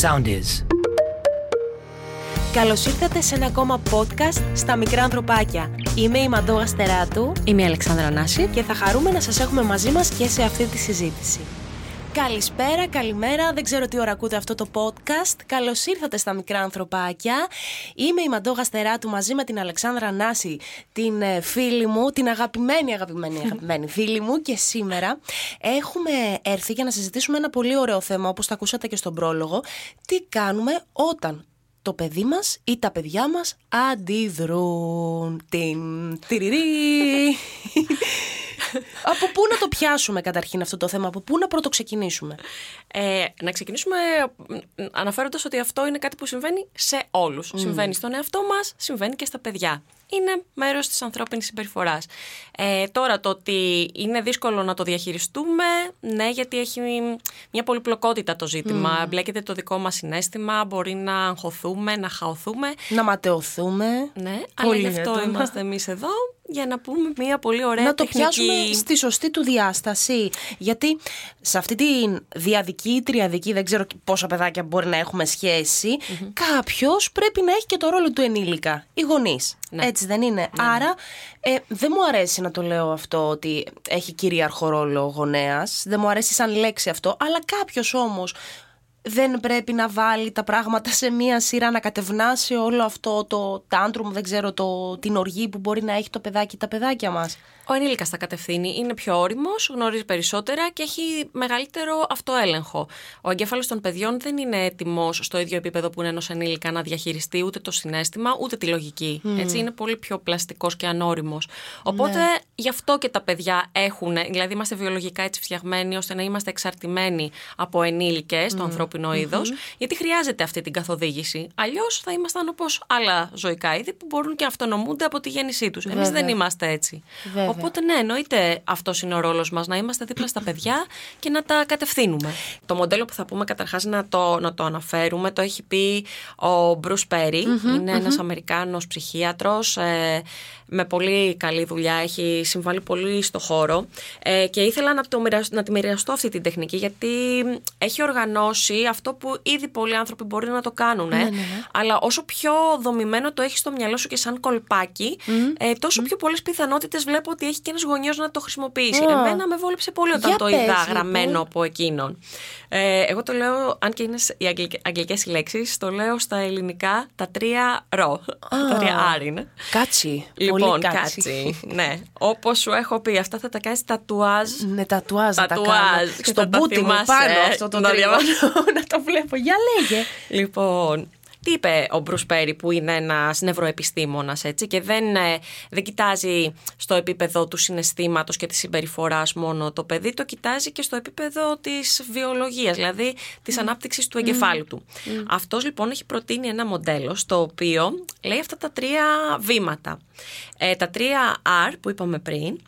Sound is. Καλώς ήρθατε σε ένα ακόμα podcast στα μικρά ανθρωπάκια. Είμαι η Μαντώ Αστεράτου Είμαι η Αλεξάνδρα Νάση. και θα χαρούμε να σας έχουμε μαζί μας και σε αυτή τη συζήτηση. Καλησπέρα, καλημέρα, δεν ξέρω τι ώρα ακούτε αυτό το podcast. Καλώς ήρθατε στα μικρά ανθρωπάκια. Είμαι η Μαντώ Γαστεράτου μαζί με την Αλεξάνδρα Νάση, την ε, φίλη μου, την αγαπημένη, αγαπημένη, αγαπημένη φίλη μου και σήμερα έχουμε έρθει για να συζητήσουμε ένα πολύ ωραίο θέμα όπως τα ακούσατε και στον πρόλογο. Τι κάνουμε όταν το παιδί μας ή τα παιδιά μας αντιδρούν. Την τυριρί. Από πού να το πιάσουμε καταρχήν αυτό το θέμα, από πού να πρώτο ξεκινήσουμε; Ε, να ξεκινήσουμε αναφέροντας ότι αυτό είναι κάτι που συμβαίνει σε όλους. Συμβαίνει στον εαυτό μας, συμβαίνει και στα παιδιά. Είναι μέρος της ανθρώπινης συμπεριφοράς. Ε, τώρα, το ότι είναι δύσκολο να το διαχειριστούμε, ναι, γιατί έχει μια πολυπλοκότητα το ζήτημα. Μπλέκεται το δικό μας συνέστημα, μπορεί να αγχωθούμε, να χαωθούμε. Να ματαιωθούμε. Ναι, αλλά Πολύ γι' είναι αυτό το- είμαστε εμείς εδώ για να πούμε μια πολύ ωραία να το τεχνική. πιάσουμε στη σωστή του διάσταση. Γιατί σε αυτή τη διαδική ή τριαδική, δεν ξέρω πόσα παιδάκια μπορεί να έχουμε σχέση, κάποιος πρέπει να έχει και το ρόλο του ενήλικα. Οι γονείς. Ναι. Έτσι δεν είναι. Άρα ε, δεν μου αρέσει να το λέω αυτό ότι έχει κυρίαρχο ρόλο ο γονέας. Δεν μου αρέσει σαν λέξη αυτό. Αλλά κάποιος όμως δεν πρέπει να βάλει τα πράγματα σε μία σειρά, να κατευνάσει όλο αυτό το τάντρουμ, δεν ξέρω, το, την οργή που μπορεί να έχει το παιδάκι ή τα παιδάκια μας. Ο ενήλικας τα κατευθύνει, είναι πιο όριμος, γνωρίζει περισσότερα και έχει μεγαλύτερο αυτοέλεγχο. Ο εγκέφαλος των παιδιών δεν είναι έτοιμος στο ίδιο επίπεδο που είναι ενός ενήλικα να διαχειριστεί ούτε το συνέστημα ούτε τη λογική. Έτσι, είναι πολύ πιο πλαστικός και ανώριμος. Οπότε γι' αυτό και τα παιδιά έχουν, δηλαδή είμαστε βιολογικά έτσι φτιαγμένοι ώστε να είμαστε εξαρτημένοι από ενήλικες, το ανθρώπινο είδος, γιατί χρειάζεται αυτή την καθοδήγηση. Αλλιώς θα ήμασταν όπως άλλα ζωικά είδη που μπορούν και αυτονομούνται από τη γέννησή τους. Εμείς Βέβαια. δεν είμαστε έτσι. Βέβαια. Οπότε ναι, εννοείται αυτός είναι ο ρόλος μας, να είμαστε δίπλα στα παιδιά και να τα κατευθύνουμε. Το μοντέλο που θα πούμε καταρχάς να το, να το αναφέρουμε, το έχει πει ο Μπρουσ Πέρι. είναι ένας Αμερικάνος ψυχίατρος ε, με πολύ καλή δουλειά, έχει συμβάλει πολύ στο χώρο ε, και ήθελα να, το μοιρασ- να τη μοιραστώ αυτή την τεχνική γιατί έχει οργανώσει αυτό που ήδη πολλοί άνθρωποι μπορεί να το κάνουν. ε. Αλλά όσο πιο δομημένο το έχει στο μυαλό σου και σαν κολπάκι, ε, τόσο πιο πολλές πιθανότητες βλέπω ότι έχει και ένας γονιός να το χρησιμοποιήσει. Α. Εμένα με βόλεψε πολύ όταν Για το πες, είδα λοιπόν. γραμμένο από εκείνον. Ε, εγώ το λέω, αν και είναι σ- οι αγγλικ- αγγλικές λέξεις, το λέω στα ελληνικά τα τρία ρο. τα τρία R είναι. Κάτσι. Λοιπόν, Πολύ κάτσι. ναι. Όπως σου έχω πει, αυτά θα τα κάνεις τατουάζ. Ναι, τατουάζ να τα Τατουάζ. κάνω. Και Στον θα τα μπούτι μου θυμάσαι, πάνω ε, αυτό το να τρίγωνο. διαβάζω. να το βλέπω. Για λέγε. Λοιπόν, τι είπε ο Μπρουσ Πέρι που είναι ένας νευροεπιστήμονας έτσι και δεν, ε, δεν κοιτάζει στο επίπεδο του συναισθήματος και της συμπεριφοράς μόνο το παιδί, το κοιτάζει και στο επίπεδο της βιολογίας, δηλαδή της ανάπτυξης του εγκεφάλου του. Αυτός λοιπόν έχει προτείνει ένα μοντέλο στο οποίο λέει αυτά τα τρία βήματα. Ε, τα τρία R που είπαμε πριν,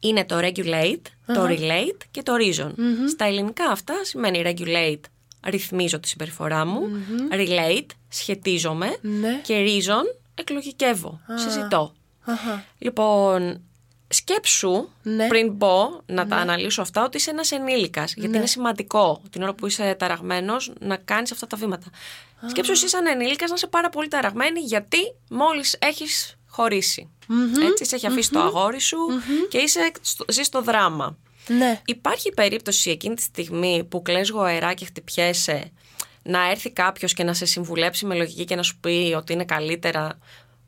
είναι το regulate, το relate και το reason. Στα ελληνικά αυτά σημαίνει regulate, ρυθμίζω τη συμπεριφορά μου, relate, σχετίζομαι Ναι. και reason, εκλογικεύω, συζητώ. Λοιπόν, σκέψου Ναι. πριν μπω να τα αναλύσω αυτά ότι είσαι ένας ενήλικας, γιατί είναι σημαντικό την ώρα που είσαι ταραγμένος να κάνεις αυτά τα βήματα. Σκέψου εσύ σαν ενήλικας να είσαι πάρα πολύ ταραγμένη γιατί μόλις έχεις χωρίσει. Έτσι, σε έχει αφήσει το αγόρι σου και είσαι, στο- ζεις στο δράμα. Ναι. Υπάρχει περίπτωση εκείνη τη στιγμή που κλαις γοερά και χτυπιέσαι να έρθει κάποιος και να σε συμβουλέψει με λογική και να σου πει ότι είναι καλύτερα;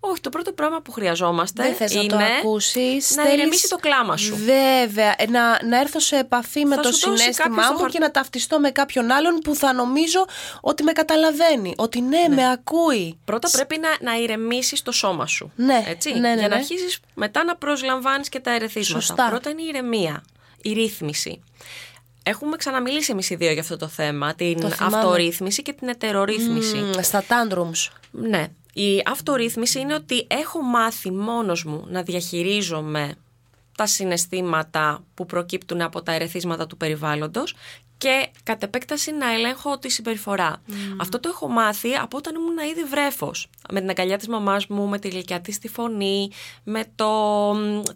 Όχι, το πρώτο πράγμα που χρειαζόμαστε Δεν θες είναι να το ακούσεις. να θέλεις- ηρεμήσει το κλάμα σου. Βέβαια. Ε, Να, να έρθω σε επαφή με Θα το σου δώσει κάποιος συνέστημά το μου χαρτί. και να ταυτιστώ με κάποιον άλλον που θα νομίζω ότι με καταλαβαίνει. Ότι ναι, με ακούει. Πρώτα πρέπει να, να ηρεμήσεις το σώμα σου. Ναι, έτσι, ναι, ναι, για να ναι. αρχίσεις μετά να προσλαμβάνεις και τα ερεθίσματα. Σωστά. Πρώτα είναι η ηρεμία, η ρύθμιση. Έχουμε ξαναμιλήσει εμείς οι δύο για αυτό το θέμα, την Το θυμάμαι. αυτορύθμιση και την ετερορύθμιση. Μμ, Στα tantrums. Ναι. Η αυτορύθμιση είναι ότι έχω μάθει μόνος μου να διαχειρίζομαι τα συναισθήματα που προκύπτουν από τα ερεθίσματα του περιβάλλοντος και κατ' επέκταση να ελέγχω τη συμπεριφορά. Αυτό το έχω μάθει από όταν ήμουν ήδη βρέφος. Με την αγκαλιά της μαμάς μου, με τη γλυκιά της στη φωνή, με το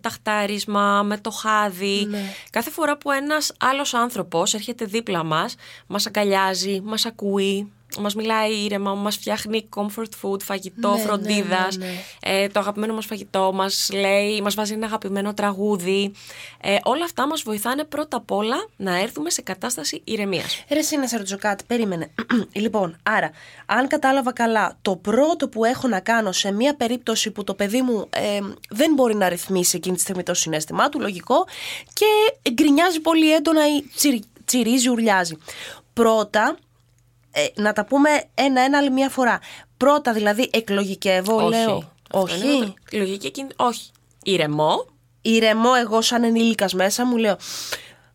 ταχτάρισμα, με το χάδι. Ναι. Κάθε φορά που ένας άλλος άνθρωπος έρχεται δίπλα μας, μας αγκαλιάζει, μας ακούει, μας μιλάει ήρεμα, μας φτιάχνει comfort food, φαγητό, Ναι, ναι, φροντίδας. ναι, ναι. Ε, το αγαπημένο μας φαγητό μας λέει, μας βάζει ένα αγαπημένο τραγούδι. Ε, όλα αυτά μας βοηθάνε πρώτα απ' όλα να έρθουμε σε κατάσταση ηρεμίας. Ρε εσύ να σε ρωτήσω κάτι, περίμενε. λοιπόν, άρα, αν κατάλαβα καλά, το πρώτο που έχω να κάνω σε μια περίπτωση που το παιδί μου ε, δεν μπορεί να ρυθμίσει εκείνη τη στιγμή το συνέστημά του, λογικό, και γκρινιάζει πολύ έντονα ή τσιρι- τσιρίζει, ουρλιάζει. Πρώτα, ε, να τα πούμε ένα-ένα άλλη μια φορά. Πρώτα δηλαδή εκλογικεύω, λέω. Αυτό Όχι. είναι το- Λογική εκείνη. Όχι. Ηρεμό. Ηρεμώ εγώ σαν ενήλικας μέσα μου, λέω.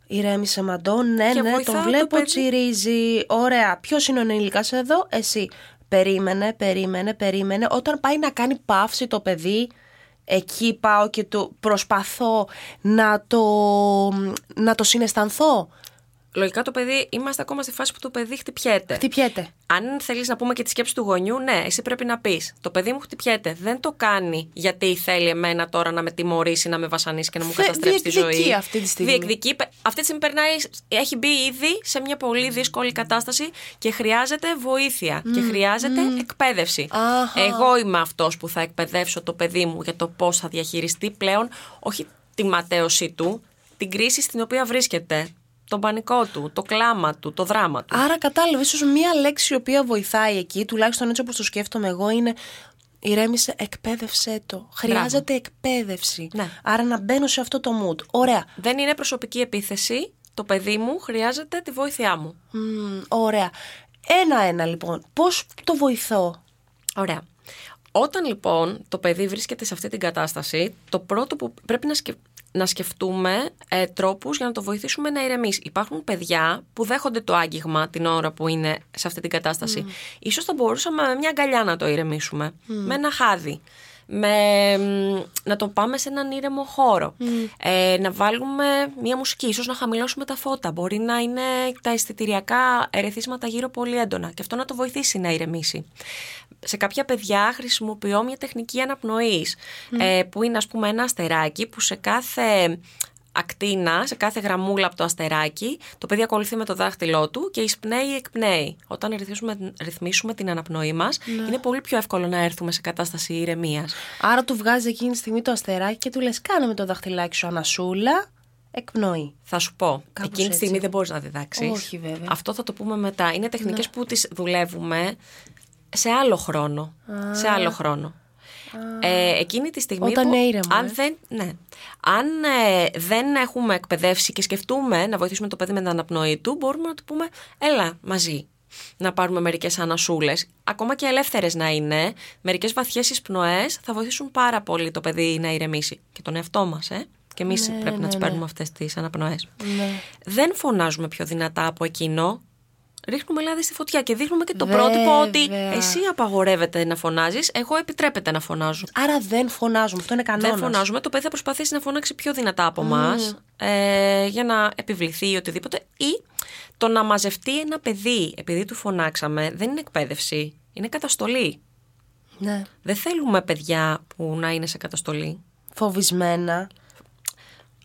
Ηρέμησε μαντό, ναι, Και ναι, βοηθάω τον το βλέπω, παιδί. τσιρίζει. Ωραία. Ποιος είναι ο ενήλικας εδώ, εσύ. Περίμενε, περίμενε, περίμενε. Όταν πάει να κάνει παύση το παιδί, εκεί πάω και το προσπαθώ να το, να το συναισθανθώ. Λογικά το παιδί, είμαστε ακόμα στη φάση που το παιδί χτυπιέται. Χτυπιέται. Αν θέλεις να πούμε και τη σκέψη του γονιού, ναι, εσύ πρέπει να πεις: Το παιδί μου χτυπιέται. Δεν το κάνει γιατί θέλει εμένα τώρα να με τιμωρήσει, να με βασανίσει και να μου Θε- καταστρέψει τη διεκδικεί ζωή. αυτή τη στιγμή. Διεκδικεί. Πε- Αυτή τη στιγμή περνάει, έχει μπει ήδη σε μια πολύ δύσκολη κατάσταση και χρειάζεται βοήθεια και χρειάζεται εκπαίδευση. Αχα. Εγώ είμαι αυτός που θα εκπαιδεύσω το παιδί μου για το πώς θα διαχειριστεί πλέον όχι τη ματέωσή του, την κρίση στην οποία βρίσκεται. Τον πανικό του, το κλάμα του, το δράμα του. Άρα κατάλαβε, ίσως μία λέξη η οποία βοηθάει εκεί, τουλάχιστον έτσι όπως το σκέφτομαι εγώ, είναι ηρέμησε, εκπαίδευσέ το. Χρειάζεται εκπαίδευση. Ναι. Άρα να μπαίνω σε αυτό το mood. Ωραία. Δεν είναι προσωπική επίθεση. Το παιδί μου χρειάζεται τη βοήθειά μου. Μμμ, ωραία. Ένα-ένα λοιπόν. Πώς το βοηθώ; Ωραία. Όταν λοιπόν το παιδί βρίσκεται σε αυτή την κατάσταση, το πρώτο που πρέπει να, σκεφ- να σκεφτούμε ε, τρόπους για να το βοηθήσουμε να ηρεμήσει. Υπάρχουν παιδιά που δέχονται το άγγιγμα την ώρα που είναι σε αυτή την κατάσταση. Ίσως θα μπορούσαμε με μια αγκαλιά να το ηρεμήσουμε, με ένα χάδι. Με, μ, να το πάμε σε έναν ήρεμο χώρο. Ε, να βάλουμε μια μουσική, ίσως να χαμηλώσουμε τα φώτα. Μπορεί να είναι τα αισθητηριακά ερεθίσματα γύρω πολύ έντονα και αυτό να το βοηθήσει να ηρεμήσει. Σε κάποια παιδιά χρησιμοποιώ μια τεχνική αναπνοής ε, που είναι ας πούμε ένα αστεράκι που σε κάθε ακτίνα, σε κάθε γραμμούλα από το αστεράκι, το παιδί ακολουθεί με το δάχτυλό του και εισπνέει ή εκπνέει. Όταν ρυθμίσουμε, ρυθμίσουμε την αναπνοή μας, είναι πολύ πιο εύκολο να έρθουμε σε κατάσταση ηρεμίας. Άρα του βγάζει εκείνη τη στιγμή το αστεράκι και του λες: Κάνε με το δαχτυλάκι σου ανασούλα. Εκπνοή. Θα σου πω. Κάπως εκείνη τη έτσι. στιγμή δεν μπορείς να διδάξεις. Όχι, βέβαια. Ναι. Αυτό θα το πούμε μετά. Είναι τεχνικές που τις δουλεύουμε σε άλλο χρόνο. Σε άλλο χρόνο. Ε, εκείνη τη στιγμή Όταν που, είναι ήρεμο, αν, ε. δεν, ναι. αν ε, δεν έχουμε εκπαιδεύσει και σκεφτούμε να βοηθήσουμε το παιδί με την αναπνοή του, μπορούμε να του πούμε έλα μαζί να πάρουμε μερικές ανασούλες, ακόμα και ελεύθερες να είναι, μερικές βαθιές εισπνοές θα βοηθήσουν πάρα πολύ το παιδί να ηρεμήσει και τον εαυτό μας, ε. Και εμείς πρέπει να τις παίρνουμε αυτές τις αναπνοές. Ναι. Δεν φωνάζουμε πιο δυνατά από εκείνο. Ρίχνουμε λάδι στη φωτιά και δείχνουμε και το Βέβαια. πρότυπο ότι εσύ απαγορεύεται να φωνάζεις, εγώ επιτρέπεται να φωνάζω. Άρα δεν φωνάζουμε. Αυτό είναι κανόνας. Δεν φωνάζουμε. Το παιδί θα προσπαθήσει να φωνάξει πιο δυνατά από εμάς ε, για να επιβληθεί ή οτιδήποτε. Ή το να μαζευτεί ένα παιδί επειδή του φωνάξαμε δεν είναι εκπαίδευση. Είναι καταστολή. Ναι. Δεν θέλουμε παιδιά που να είναι σε καταστολή. Φοβισμένα.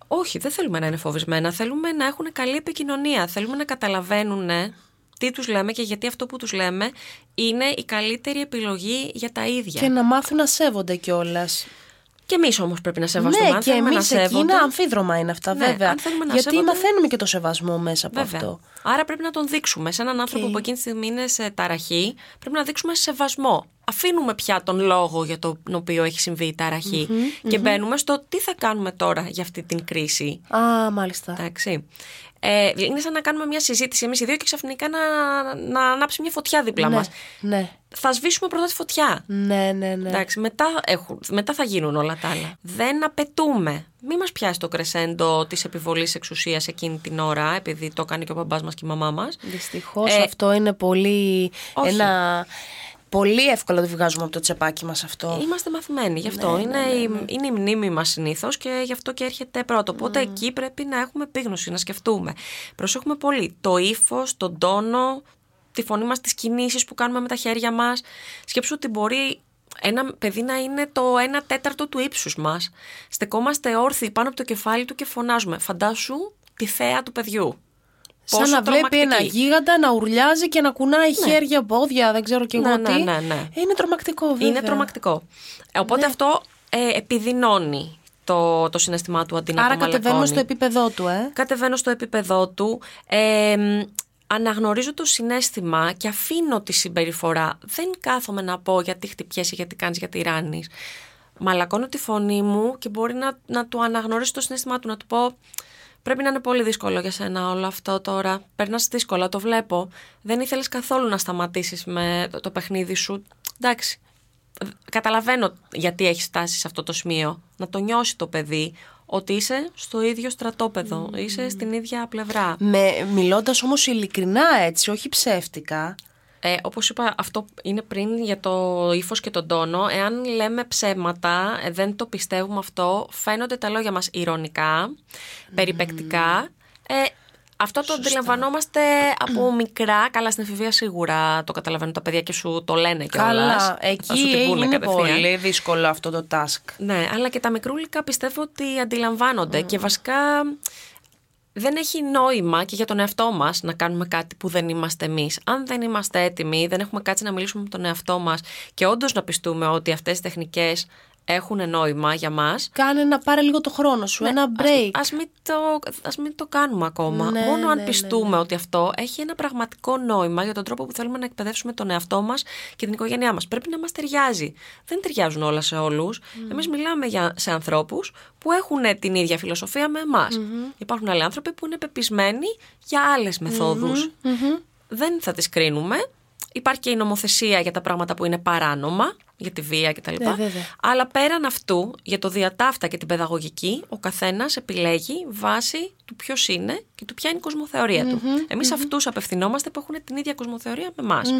Όχι, δεν θέλουμε να είναι φοβισμένα. Θέλουμε να έχουν καλή επικοινωνία. Θέλουμε να καταλαβαίνουν τι τους λέμε και γιατί αυτό που τους λέμε είναι η καλύτερη επιλογή για τα ίδια. Και να μάθουν να σέβονται κιόλας. Και εμείς όμως πρέπει να σεβαστούμε. Ναι, αν και θέλουμε εμείς να εκεί σέβονται. είναι αμφίδρομα είναι αυτά, Ναι, βέβαια. αν θέλουμε να Γιατί σέβονται- μαθαίνουμε και το σεβασμό μέσα από Βέβαια. αυτό. Άρα πρέπει να τον δείξουμε. Σε έναν άνθρωπο που εκείνη τη στιγμή είναι σε ταραχή, πρέπει να δείξουμε σεβασμό. Αφήνουμε πια τον λόγο για τον οποίο έχει συμβεί η ταραχη και μπαίνουμε στο τι θα κάνουμε τώρα για αυτή την κρίση. Α, μάλιστα. Εντάξει. Ε, είναι σαν να κάνουμε μια συζήτηση εμείς οι δύο και ξαφνικά να, να ανάψει μια φωτιά δίπλα ναι, μας. ναι. Θα σβήσουμε πρώτα τη φωτιά. Ναι, ναι, ναι. Εντάξει, μετά, έχουν, μετά θα γίνουν όλα τα άλλα. Δεν απαιτούμε. Μην μας πιάσει το κρεσέντο της επιβολής εξουσίας εκείνη την ώρα, επειδή το έκανε και ο μπαμπάς μας και η μαμά μας. Δυστυχώς Ε, αυτό είναι πολύ όχι. ένα Πολύ εύκολα το βγάζουμε από το τσεπάκι μας αυτό. Είμαστε μαθημένοι γι' αυτό. Ναι, είναι, ναι, ναι, η, ναι. είναι η μνήμη μας συνήθως και γι' αυτό και έρχεται πρώτο. Οπότε εκεί πρέπει να έχουμε επίγνωση, να σκεφτούμε. Προσέχουμε πολύ το ύφος, τον τόνο, τη φωνή μας, τις κινήσεις που κάνουμε με τα χέρια μας. Σκέψου ότι μπορεί ένα παιδί να είναι το 1 τέταρτο του ύψους μας. Στεκόμαστε όρθιοι πάνω από το κεφάλι του και φωνάζουμε. Φαντάσου τη θέα του παιδιού. Σαν Πόσο να βλέπει ένα τρομακτική. γίγαντα να ουρλιάζει και να κουνάει χέρια, πόδια, δεν ξέρω και εγώ Ναι, ναι, τι. ναι, ναι. Είναι τρομακτικό, βέβαια. Είναι τρομακτικό. Ε, Οπότε Ναι. αυτό ε, επιδεινώνει το, το συναισθημά του αντί να Άρα το κατεβαίνουμε μαλακώνει. στο επίπεδό του, ε. Κατεβαίνω στο επίπεδό του. Ε, μ, αναγνωρίζω το συνέστημα και αφήνω τη συμπεριφορά. Δεν κάθομαι να πω γιατί χτυπιέσαι, γιατί κάνεις, γιατί ράνεις. Μαλακώνω τη φωνή μου και μπορεί να, να του αναγνωρίσω το συνέστημά του, να του πω πρέπει να είναι πολύ δύσκολο για σένα όλο αυτό τώρα. Περνάς δύσκολα, το βλέπω. Δεν ήθελες καθόλου να σταματήσεις με το, το παιχνίδι σου. Εντάξει, καταλαβαίνω γιατί έχεις φτάσει σε αυτό το σημείο. Να το νιώσει το παιδί ότι είσαι στο ίδιο στρατόπεδο, είσαι στην ίδια πλευρά. Με, μιλώντας όμως ειλικρινά έτσι, όχι ψεύτικα. Ε, όπως είπα, αυτό είναι πριν για το ύφος και τον τόνο. Εάν λέμε ψέματα, ε, δεν το πιστεύουμε αυτό, φαίνονται τα λόγια μας ηρωνικά, περιπεκτικά. Ε, αυτό το αντιλαμβανόμαστε από μικρά. Καλά, στην εφηβεία σίγουρα το καταλαβαίνουν τα παιδιά και σου το λένε κιόλας. Καλά, Θα εκεί σου την πούνε είναι κατευθείαν. πολύ δύσκολο αυτό το task. Ναι, αλλά και τα μικρούλικα πιστεύω ότι αντιλαμβάνονται και βασικά δεν έχει νόημα και για τον εαυτό μας να κάνουμε κάτι που δεν είμαστε εμείς. Αν δεν είμαστε έτοιμοι, δεν έχουμε κάτσει να μιλήσουμε με τον εαυτό μας και όντως να πιστούμε ότι αυτές οι τεχνικές έχουν νόημα για μας, Κάνε να πάρει λίγο το χρόνο σου, ένα break. Ας, μην το, ας μην το κάνουμε ακόμα. Ναι, Μόνο αν ναι, πιστούμε ότι αυτό έχει ένα πραγματικό νόημα για τον τρόπο που θέλουμε να εκπαιδεύσουμε τον εαυτό μας και την οικογένειά μας. Πρέπει να μας ταιριάζει. Δεν ταιριάζουν όλα σε όλους. Εμείς μιλάμε για, σε ανθρώπους που έχουν την ίδια φιλοσοφία με εμάς. Υπάρχουν άλλοι άνθρωποι που είναι πεπισμένοι για άλλες μεθόδους. Δεν θα τις κρίνουμε. Υπάρχει και η νομοθεσία για τα πράγματα που είναι παράνομα, για τη βία κτλ. Ναι, βέβαια. Αλλά πέραν αυτού, για το διατάφτα και την παιδαγωγική, ο καθένας επιλέγει βάσει του ποιος είναι και του ποια είναι η κοσμοθεωρία του. Εμείς αυτούς απευθυνόμαστε που έχουν την ίδια κοσμοθεωρία με εμάς.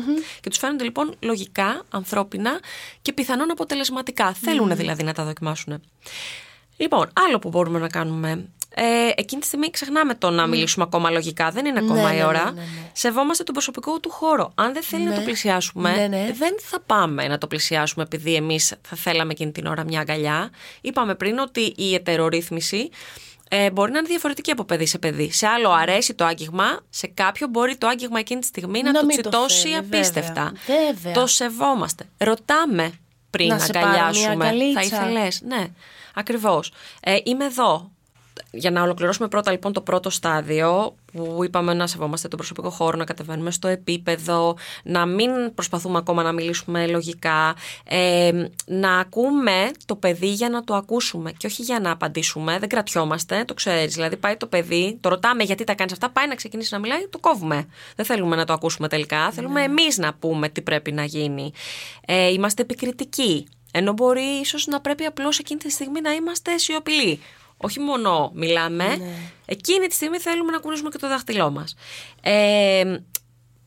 Και τους φαίνονται λοιπόν λογικά, ανθρώπινα και πιθανόν αποτελεσματικά. Θέλουν δηλαδή να τα δοκιμάσουν. Λοιπόν, άλλο που μπορούμε να κάνουμε. Ε, εκείνη τη στιγμή ξεχνάμε το να μιλήσουμε ακόμα λογικά. Δεν είναι ακόμα Ναι, η ναι, ώρα. ναι, ναι, ναι. Σεβόμαστε τον προσωπικό του χώρο. Αν δεν θέλει να το πλησιάσουμε, Ναι, ναι. δεν θα πάμε να το πλησιάσουμε επειδή εμείς θα θέλαμε εκείνη την ώρα μια αγκαλιά. Είπαμε πριν ότι η ετερορύθμιση ε, μπορεί να είναι διαφορετική από παιδί σε παιδί. Σε άλλο αρέσει το άγγιγμα, σε κάποιο μπορεί το άγγιγμα εκείνη τη στιγμή να, Να το μην το τσιτώσει θέλει, απίστευτα. βέβαια. Βέβαια. Το σεβόμαστε. Ρωτάμε πριν Να να σε πάρω μια αγκαλιάσουμε. Θα αγκαλίτσα. ήθελες; Ναι, ακριβώς. Ε, είμαι εδώ. Για να ολοκληρώσουμε πρώτα λοιπόν το πρώτο στάδιο που είπαμε να σεβόμαστε τον προσωπικό χώρο, να κατεβαίνουμε στο επίπεδο, να μην προσπαθούμε ακόμα να μιλήσουμε λογικά, ε, να ακούμε το παιδί για να το ακούσουμε και όχι για να απαντήσουμε, δεν κρατιόμαστε, το ξέρεις, δηλαδή πάει το παιδί, το ρωτάμε γιατί τα κάνεις αυτά, πάει να ξεκινήσει να μιλάει, το κόβουμε. Δεν θέλουμε να το ακούσουμε τελικά, θέλουμε εμείς να πούμε τι πρέπει να γίνει. Ε, είμαστε επικριτικοί, ενώ μπορεί ίσως να πρέπει απλώς εκείνη τη στιγμή να είμαστε σιωπηλοί. Όχι μόνο μιλάμε, εκείνη τη στιγμή θέλουμε να κουνήσουμε και το δάχτυλό μας. Ε,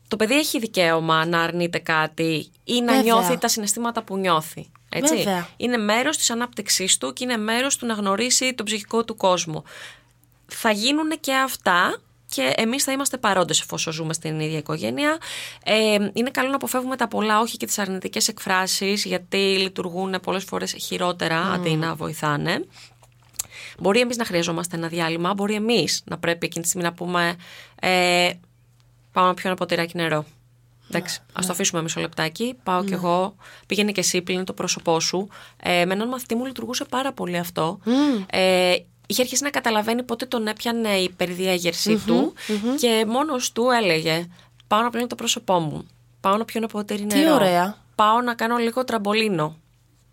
το παιδί έχει δικαίωμα να αρνείται κάτι ή να Βέβαια. νιώθει τα συναισθήματα που νιώθει. Έτσι. Βέβαια. Είναι μέρος της ανάπτυξής του και είναι μέρος του να γνωρίσει τον ψυχικό του κόσμο. Θα γίνουν και αυτά και εμείς θα είμαστε παρόντες εφόσον ζούμε στην ίδια οικογένεια. Ε, είναι καλό να αποφεύγουμε τα πολλά, όχι και τις αρνητικές εκφράσεις, γιατί λειτουργούν πολλές φορές χειρότερα αντί να βοηθάνε. Μπορεί εμείς να χρειαζόμαστε ένα διάλειμμα, μπορεί εμείς να πρέπει εκείνη τη στιγμή να πούμε ε, πάω να πιω ένα ποτηράκι νερό. Εντάξει, ας το αφήσουμε μισό λεπτάκι. Πάω κι εγώ. Πήγαινε και εσύ, πλύνει το πρόσωπό σου. Ε, με έναν μαθητή μου λειτουργούσε πάρα πολύ αυτό. Ε, είχε αρχίσει να καταλαβαίνει πότε τον έπιανε η υπερδιέγερσή του και μόνος του έλεγε Πάω να πλύνω το πρόσωπό μου. Πάω να πιω ένα ποτήρι Τι νερό. ωραία. Πάω να κάνω λίγο τραμπολίνο.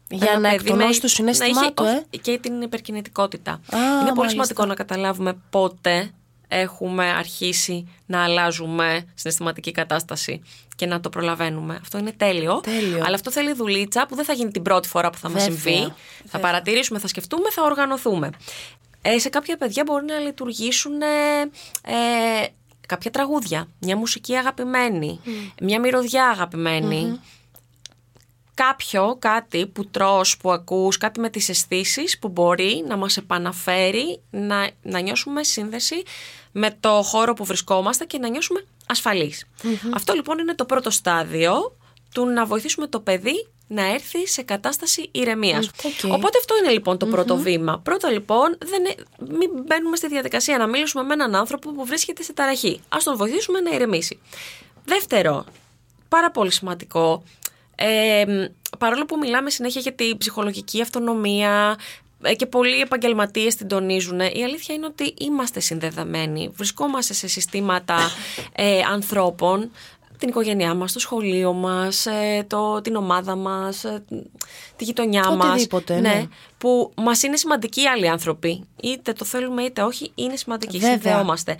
Για Ένα να παιδί εκτονώσεις με- το συνέστημά να έχει- του, ε. όχι, Και την υπερκινητικότητα. Α, Είναι πολύ μάλιστα. σημαντικό να καταλάβουμε πότε έχουμε αρχίσει να αλλάζουμε συναισθηματική κατάσταση και να το προλαβαίνουμε. Αυτό είναι τέλειο. Τέλειο. Αλλά αυτό θέλει δουλίτσα που δεν θα γίνει την πρώτη φορά που θα μας Βέβαια, συμβεί. Θα βέβαια. παρατηρήσουμε, θα σκεφτούμε, θα οργανωθούμε. Ε, σε κάποια παιδιά μπορεί να λειτουργήσουν ε, ε, κάποια τραγούδια, μια μουσική αγαπημένη, μια μυρωδιά αγαπημένη. Κάποιο, κάτι που τρως, που ακούς, κάτι με τις αισθήσεις που μπορεί να μας επαναφέρει να, να νιώσουμε σύνδεση με το χώρο που βρισκόμαστε και να νιώσουμε Αυτό λοιπόν είναι το πρώτο στάδιο του να βοηθήσουμε το παιδί να έρθει σε κατάσταση ηρεμίας. Οπότε αυτό είναι λοιπόν το πρωτο βήμα. Πρώτα λοιπόν, δεν, μην μπαίνουμε στη διαδικασία να μιλήσουμε με έναν άνθρωπο που βρίσκεται σε ταραχή. Α τον βοηθήσουμε να ηρεμήσει. Δεύτερο, πάρα πολύ σημαντικό, ε, παρόλο που μιλάμε συνέχεια για την ψυχολογική αυτονομία ε, και πολλοί επαγγελματίες την τονίζουν, η αλήθεια είναι ότι είμαστε συνδεδεμένοι. Βρισκόμαστε σε συστήματα ε, ανθρώπων την οικογένειά μας, το σχολείο μας, ε, το, την ομάδα μας, ε, τη γειτονιά Οτιδήποτε, μας. Ναι. ναι. Που μας είναι σημαντικοί οι άλλοι άνθρωποι. Είτε το θέλουμε είτε όχι, είναι σημαντικοί. Βέβαια. Συνδεόμαστε.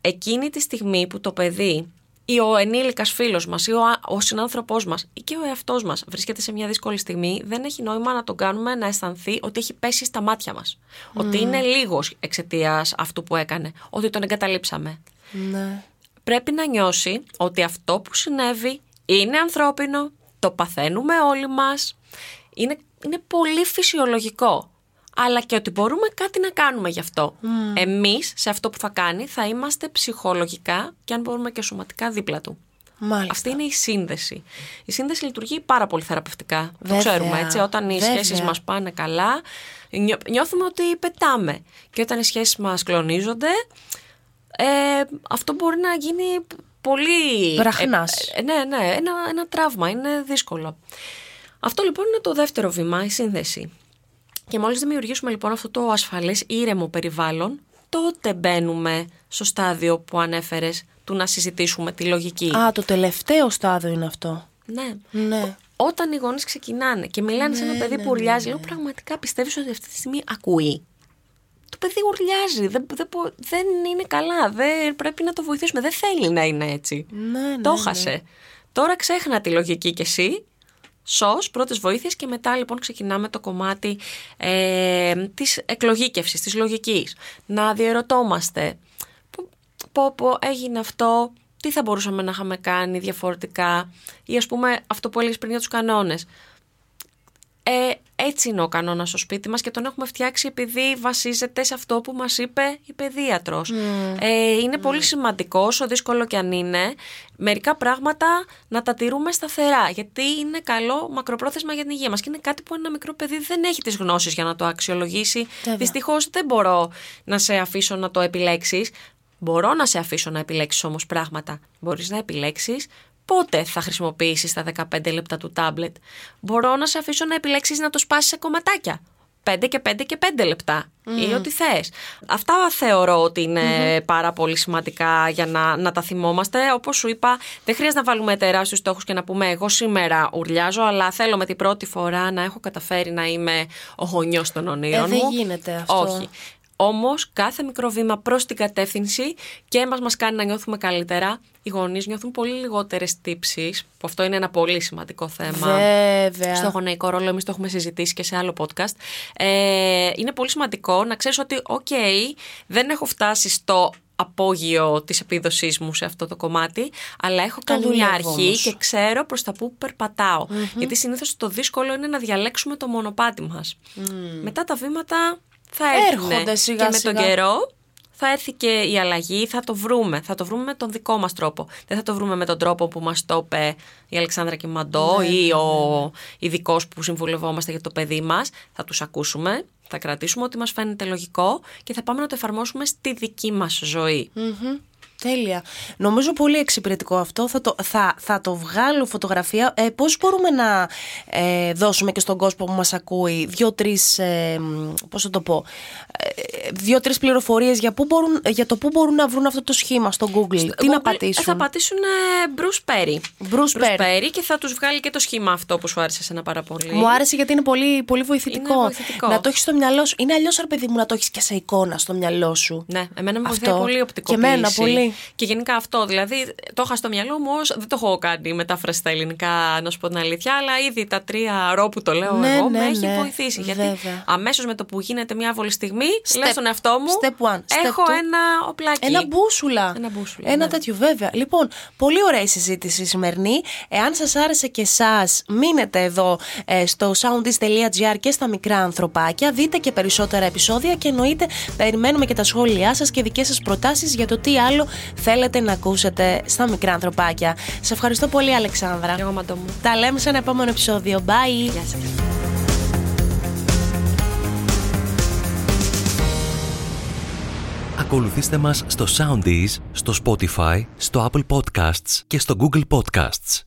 Εκείνη τη στιγμή που το παιδί ή ο ενήλικας φίλος μας ή ο, ο συνάνθρωπός μας ή και ο εαυτός μας βρίσκεται σε μια δύσκολη στιγμή, δεν έχει νόημα να τον κάνουμε να αισθανθεί ότι έχει πέσει στα μάτια μας. Ότι είναι λίγος εξαιτίας αυτού που έκανε. Ότι τον εγκαταλείψαμε. Ναι πρέπει να νιώσει ότι αυτό που συνέβη είναι ανθρώπινο, το παθαίνουμε όλοι μας, είναι, είναι πολύ φυσιολογικό. Αλλά και ότι μπορούμε κάτι να κάνουμε γι' αυτό. Mm. Εμείς σε αυτό που θα κάνει θα είμαστε ψυχολογικά και αν μπορούμε και σωματικά δίπλα του. Μάλιστα. Αυτή είναι η σύνδεση. Η σύνδεση λειτουργεί πάρα πολύ θεραπευτικά. Βέβαια, το ξέρουμε έτσι. Όταν οι σχέσεις μας πάνε καλά, νιώθουμε ότι πετάμε. Και όταν οι σχέσεις μας κλονίζονται, ε, αυτό μπορεί να γίνει πολύ... Βραχνάς. Ε, ναι, ναι, ένα, ένα τραύμα, είναι δύσκολο. Αυτό λοιπόν είναι το δεύτερο βήμα, η σύνδεση. Και μόλις δημιουργήσουμε λοιπόν αυτό το ασφαλές ήρεμο περιβάλλον, τότε μπαίνουμε στο στάδιο που ανέφερες του να συζητήσουμε τη λογική. Α, το τελευταίο στάδιο είναι αυτό. Ναι. ναι. Όταν οι γονείς ξεκινάνε και μιλάνε σε ένα ναι, παιδί ναι, που ουρλιάζει, ναι, λέω πραγματικά πιστεύεις ότι αυτή τη στιγμή ακούει; Το παιδί ουρλιάζει, δεν, δεν, δεν είναι καλά, δεν, πρέπει να το βοηθήσουμε, δεν θέλει να είναι έτσι. Ναι, ναι, το ναι. χάσε. Τώρα ξέχνα τη λογική κι εσύ, σως, πρώτες βοήθειες και μετά λοιπόν ξεκινάμε το κομμάτι ε, της εκλογήκευσης, της λογικής. Να διαρωτόμαστε, πω πω έγινε αυτό, τι θα μπορούσαμε να είχαμε κάνει διαφορετικά ή ας πούμε αυτό που έλεγες πριν για τους κανόνες. Ε, έτσι είναι ο κανόνας στο σπίτι μας και τον έχουμε φτιάξει επειδή βασίζεται σε αυτό που μας είπε η παιδίατρος. Ε, είναι πολύ σημαντικό, όσο δύσκολο και αν είναι, μερικά πράγματα να τα τηρούμε σταθερά. Γιατί είναι καλό μακροπρόθεσμα για την υγεία μας. Και είναι κάτι που ένα μικρό παιδί δεν έχει τις γνώσεις για να το αξιολογήσει. Δυστυχώς δεν μπορώ να σε αφήσω να το επιλέξεις. Μπορώ να σε αφήσω να επιλέξεις όμως πράγματα. Μπορείς να επιλέξεις πότε θα χρησιμοποιήσεις τα 15 λεπτά του τάμπλετ; Μπορώ να σε αφήσω να επιλέξεις να το σπάσεις σε κομματάκια. 5 και 5 και 5 λεπτά ή ό,τι θες. Αυτά θεωρώ ότι είναι πάρα πολύ σημαντικά για να, να τα θυμόμαστε. Όπως σου είπα, δεν χρειάζεται να βάλουμε τεράστιους στόχους και να πούμε εγώ σήμερα ουρλιάζω, αλλά θέλω με την πρώτη φορά να έχω καταφέρει να είμαι ο γονιός των ονείρων ε, μου. Δεν γίνεται αυτό. Όχι. Όμως, κάθε μικρό βήμα προς την κατεύθυνση και μας μας κάνει να νιώθουμε καλύτερα. Οι γονείς νιώθουν πολύ λιγότερες τύψεις, που αυτό είναι ένα πολύ σημαντικό θέμα. Βέβαια. Στο γονεϊκό ρόλο, εμείς το έχουμε συζητήσει και σε άλλο podcast. Ε, είναι πολύ σημαντικό να ξέρεις ότι, OK, δεν έχω φτάσει στο απόγειο της επίδοσής μου σε αυτό το κομμάτι, αλλά έχω κάνει μια αρχή και ξέρω προς τα που περπαταω Γιατί συνήθως το δύσκολο είναι να διαλέξουμε το μονοπάτι μας. Μετά τα βήματα θα έρχονται σιγά και με τον καιρό θα έρθει και η αλλαγή, θα το βρούμε. Θα το βρούμε με τον δικό μας τρόπο. Δεν θα το βρούμε με τον τρόπο που μας το είπε η Αλεξάνδρα Κιμαντό ναι, ή ναι, ο ναι. ειδικός που συμβουλευόμαστε για το παιδί μας. Θα τους ακούσουμε, θα κρατήσουμε ότι μας φαίνεται λογικό και θα πάμε να το εφαρμόσουμε στη δική μας ζωη Τέλεια. Νομίζω πολύ εξυπηρετικό αυτό. Θα το, θα, θα το βγάλω φωτογραφία. Ε, πώς μπορούμε να ε, δώσουμε και στον κόσμο που μας ακούει δύο-τρεις, ε, πώς θα το πω, ε, δύο-τρεις πληροφορίες για, για το πού μπορούν να βρουν αυτό το σχήμα στο Google. Στο Τι Google να πατήσουν. Θα πατήσουν; ε, Bruce Perry. Bruce, Bruce Perry. και θα τους βγάλει και το σχήμα αυτό που σου άρεσε ένα πάρα πολύ. Μου άρεσε γιατί είναι πολύ, πολύ βοηθητικό. Είναι βοηθητικό. Να το έχεις στο μυαλό σου. Είναι αλλιώς, ρε παιδί μου, να το έχεις και σε εικόνα στο μυαλό σου. Ναι, εμένα με βοηθάει πολύ οπτικό. Και εμένα πολύ. Και γενικά αυτό, δηλαδή το είχα στο μυαλό μου ως, δεν το έχω κάνει μετάφραση στα ελληνικά, να σου πω την αλήθεια, αλλά ήδη τα τρία ρο που το λέω Ναι, εγώ ναι, με έχει ναι. βοηθήσει. Γιατί Βέβαια. αμέσως με το που γίνεται μια άβολη στιγμή, Step- λέω στον εαυτό μου, step one, step έχω two. ένα οπλάκι. Ένα μπούσουλα. Ένα μπούσουλα, Ένα ναι. τέτοιο, βέβαια. Λοιπόν, πολύ ωραία η συζήτηση η σημερινή. Εάν σας άρεσε και εσάς, μείνετε εδώ ε, στο soundis.gr και στα μικρά ανθρωπάκια. Δείτε και περισσότερα επεισόδια και εννοείται περιμένουμε και τα σχόλιά σας και δικές σας προτάσεις για το τι άλλο θέλετε να ακούσετε στα μικρά ανθρωπάκια. Σε ευχαριστώ πολύ, Αλεξάνδρα. Εγώ μαντώ μου. Τα λέμε σε ένα επόμενο επεισόδιο. Bye. Γεια σας. Ακολουθήστε μας στο Soundees, στο Spotify, στο Apple Podcasts και στο Google Podcasts.